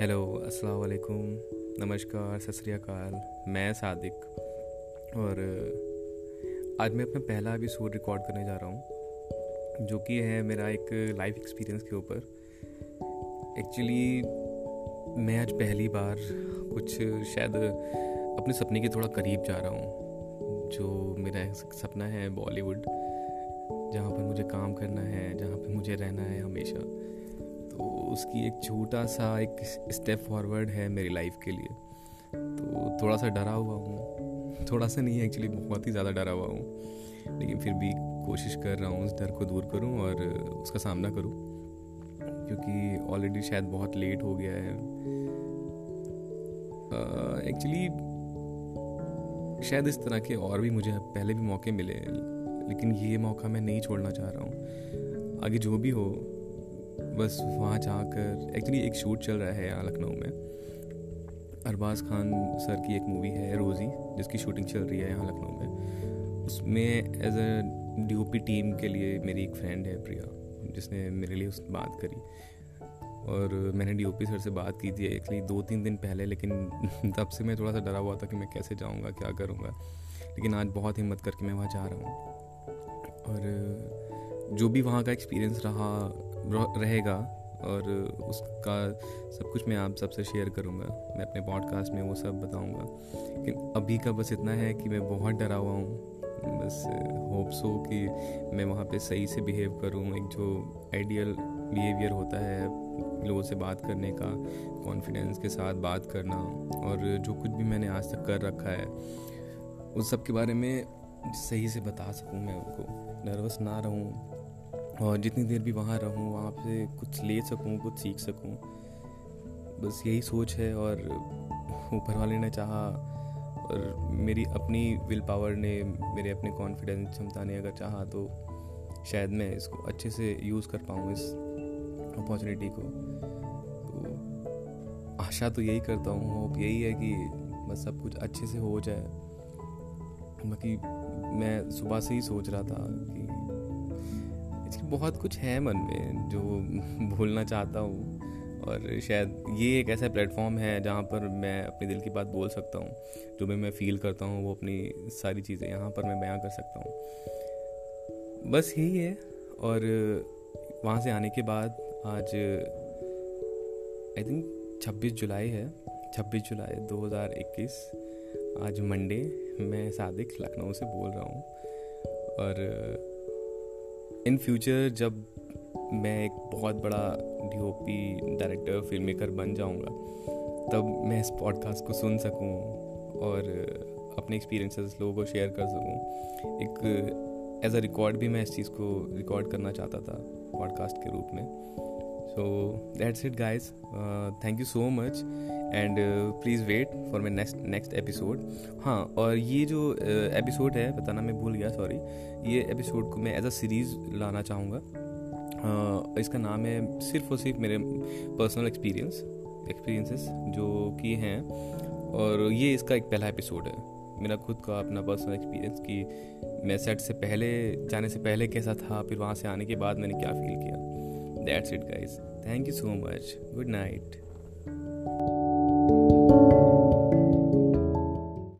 Hello अस्सलाम वालेकुम नमस्कार सत श्री अकाल मैं सादिक और आज मैं अपना पहला एपिसोड रिकॉर्ड करने जा रहा हूँ, जो कि है मेरा एक लाइफ एक्सपीरियंस के ऊपर। एक्चुअली मैं आज पहली बार कुछ शायद अपने सपने के थोड़ा करीब जा रहा हूँ, जो मेरा सपना है बॉलीवुड जहाँ पर मुझे काम करना है, जहाँ पर मुझे रहना है हमेशा। तो उसकी एक छोटा सा एक स्टेप फॉरवर्ड है मेरी लाइफ के लिए। तो थोड़ा सा डरा हुआ हूँ। थोड़ा सा नहीं है एक्चुअली बहुत ही ज़्यादा डरा हुआ हूँ। लेकिन फिर भी कोशिश कर रहा हूँ उस डर को दूर करूँ और उसका सामना करूँ। क्योंकि ऑलरेडी शायद बहुत लेट हो गया है। एक्चुअली शायद इस तरह के और भी मुझे पहले भी मौके मिले, लेकिन ये मौका मैं नहीं छोड़ना चाह रहा हूँ। आगे जो भी हो बस वहाँ जाकर एक्चुअली एक शूट चल रहा है यहाँ लखनऊ में। अरबाज खान सर की एक मूवी है रोज़ी जिसकी शूटिंग चल रही है यहाँ लखनऊ में। उसमें एज अ डीओपी टीम के लिए मेरी एक फ्रेंड है, प्रिया, जिसने मेरे लिए उस बात करी। और मैंने डीओपी सर से बात की थी एक्चुअली दो तीन दिन पहले, लेकिन तब से मैं थोड़ा सा डरा हुआ था कि मैं कैसे जाऊँगा, क्या करूँगा। लेकिन आज बहुत हिम्मत करके मैं वहाँ जा रहा हूँ। और जो भी वहाँ का एक्सपीरियंस रहा रहेगा और उसका सब कुछ मैं आप सबसे शेयर करूँगा। मैं अपने पॉडकास्ट में वो सब बताऊँगा। लेकिन अभी का बस इतना है कि मैं बहुत डरा हुआ हूँ। बस होप्स हो कि मैं वहाँ पे सही से बिहेव करूँ। एक जो आइडियल बिहेवियर होता है लोगों से बात करने का कॉन्फिडेंस के साथ बात करना और जो कुछ भी मैंने आज तक कर रखा है उस सब के बारे में सही से बता सकूँ मैं उनको। नर्वस ना रहूँ। और जितनी देर भी वहाँ रहूँ, वहाँ से कुछ ले सकूँ, कुछ सीख सकूँ। बस यही सोच है और ऊपर वाले ने चाहा और मेरी अपनी विल पावर ने, मेरे अपने कॉन्फिडेंस, क्षमता ने अगर चाहा तो शायद मैं इसको अच्छे से यूज़ कर पाऊँ इस अपॉर्चुनिटी को। तो आशा तो यही करता हूँ, होप यही है कि बस सब कुछ अच्छे से हो जाए। बाकी मैं सुबह से ही सोच रहा था कि बहुत कुछ है मन में, जो भूलना चाहता हूँ। और शायद ये एक ऐसा प्लेटफॉर्म है जहाँ पर मैं अपने दिल की बात बोल सकता हूँ। जो भी मैं फील करता हूँ, वो अपनी सारी चीज़ें यहाँ पर मैं बयां कर सकता हूँ। बस यही है। और वहाँ से आने के बाद आज आई थिंक 26 जुलाई है। 26 जुलाई 2021 आज मंडे मैं सादिक लखनऊ से बोल रहा हूँ। और इन फ्यूचर जब मैं एक बहुत बड़ा डीओपी डायरेक्टर फ़िल्म मेकर बन जाऊँगा, तब मैं इस पॉडकास्ट को सुन सकूँ और अपने एक्सपीरियंसेस लोगों को शेयर कर सकूँ। एक एज अ रिकॉर्ड भी मैं इस चीज़ को रिकॉर्ड करना चाहता था पॉडकास्ट के रूप में। So that's it guys thank you so much and please wait for my next next episode हाँ और ये जो एपिसोड uh, है बताना मैं भूल गया सॉरी ये एपिसोड को मैं एज अ सीरीज़ लाना चाहूँगा. Uh, इसका नाम है सिर्फ़ और सिर्फ़ मेरे पर्सनल एक्सपीरियंस एक्सपीरियंसेस जो कि हैं. और ये इसका एक पहला एपिसोड है. मेरा खुद का अपना पर्सनल एक्सपीरियंस कि मैं सेट से पहले जाने से पहले कैसा था फिर वहाँ से आने के बाद मैंने क्या फील किया. That's it guys thank you so much good night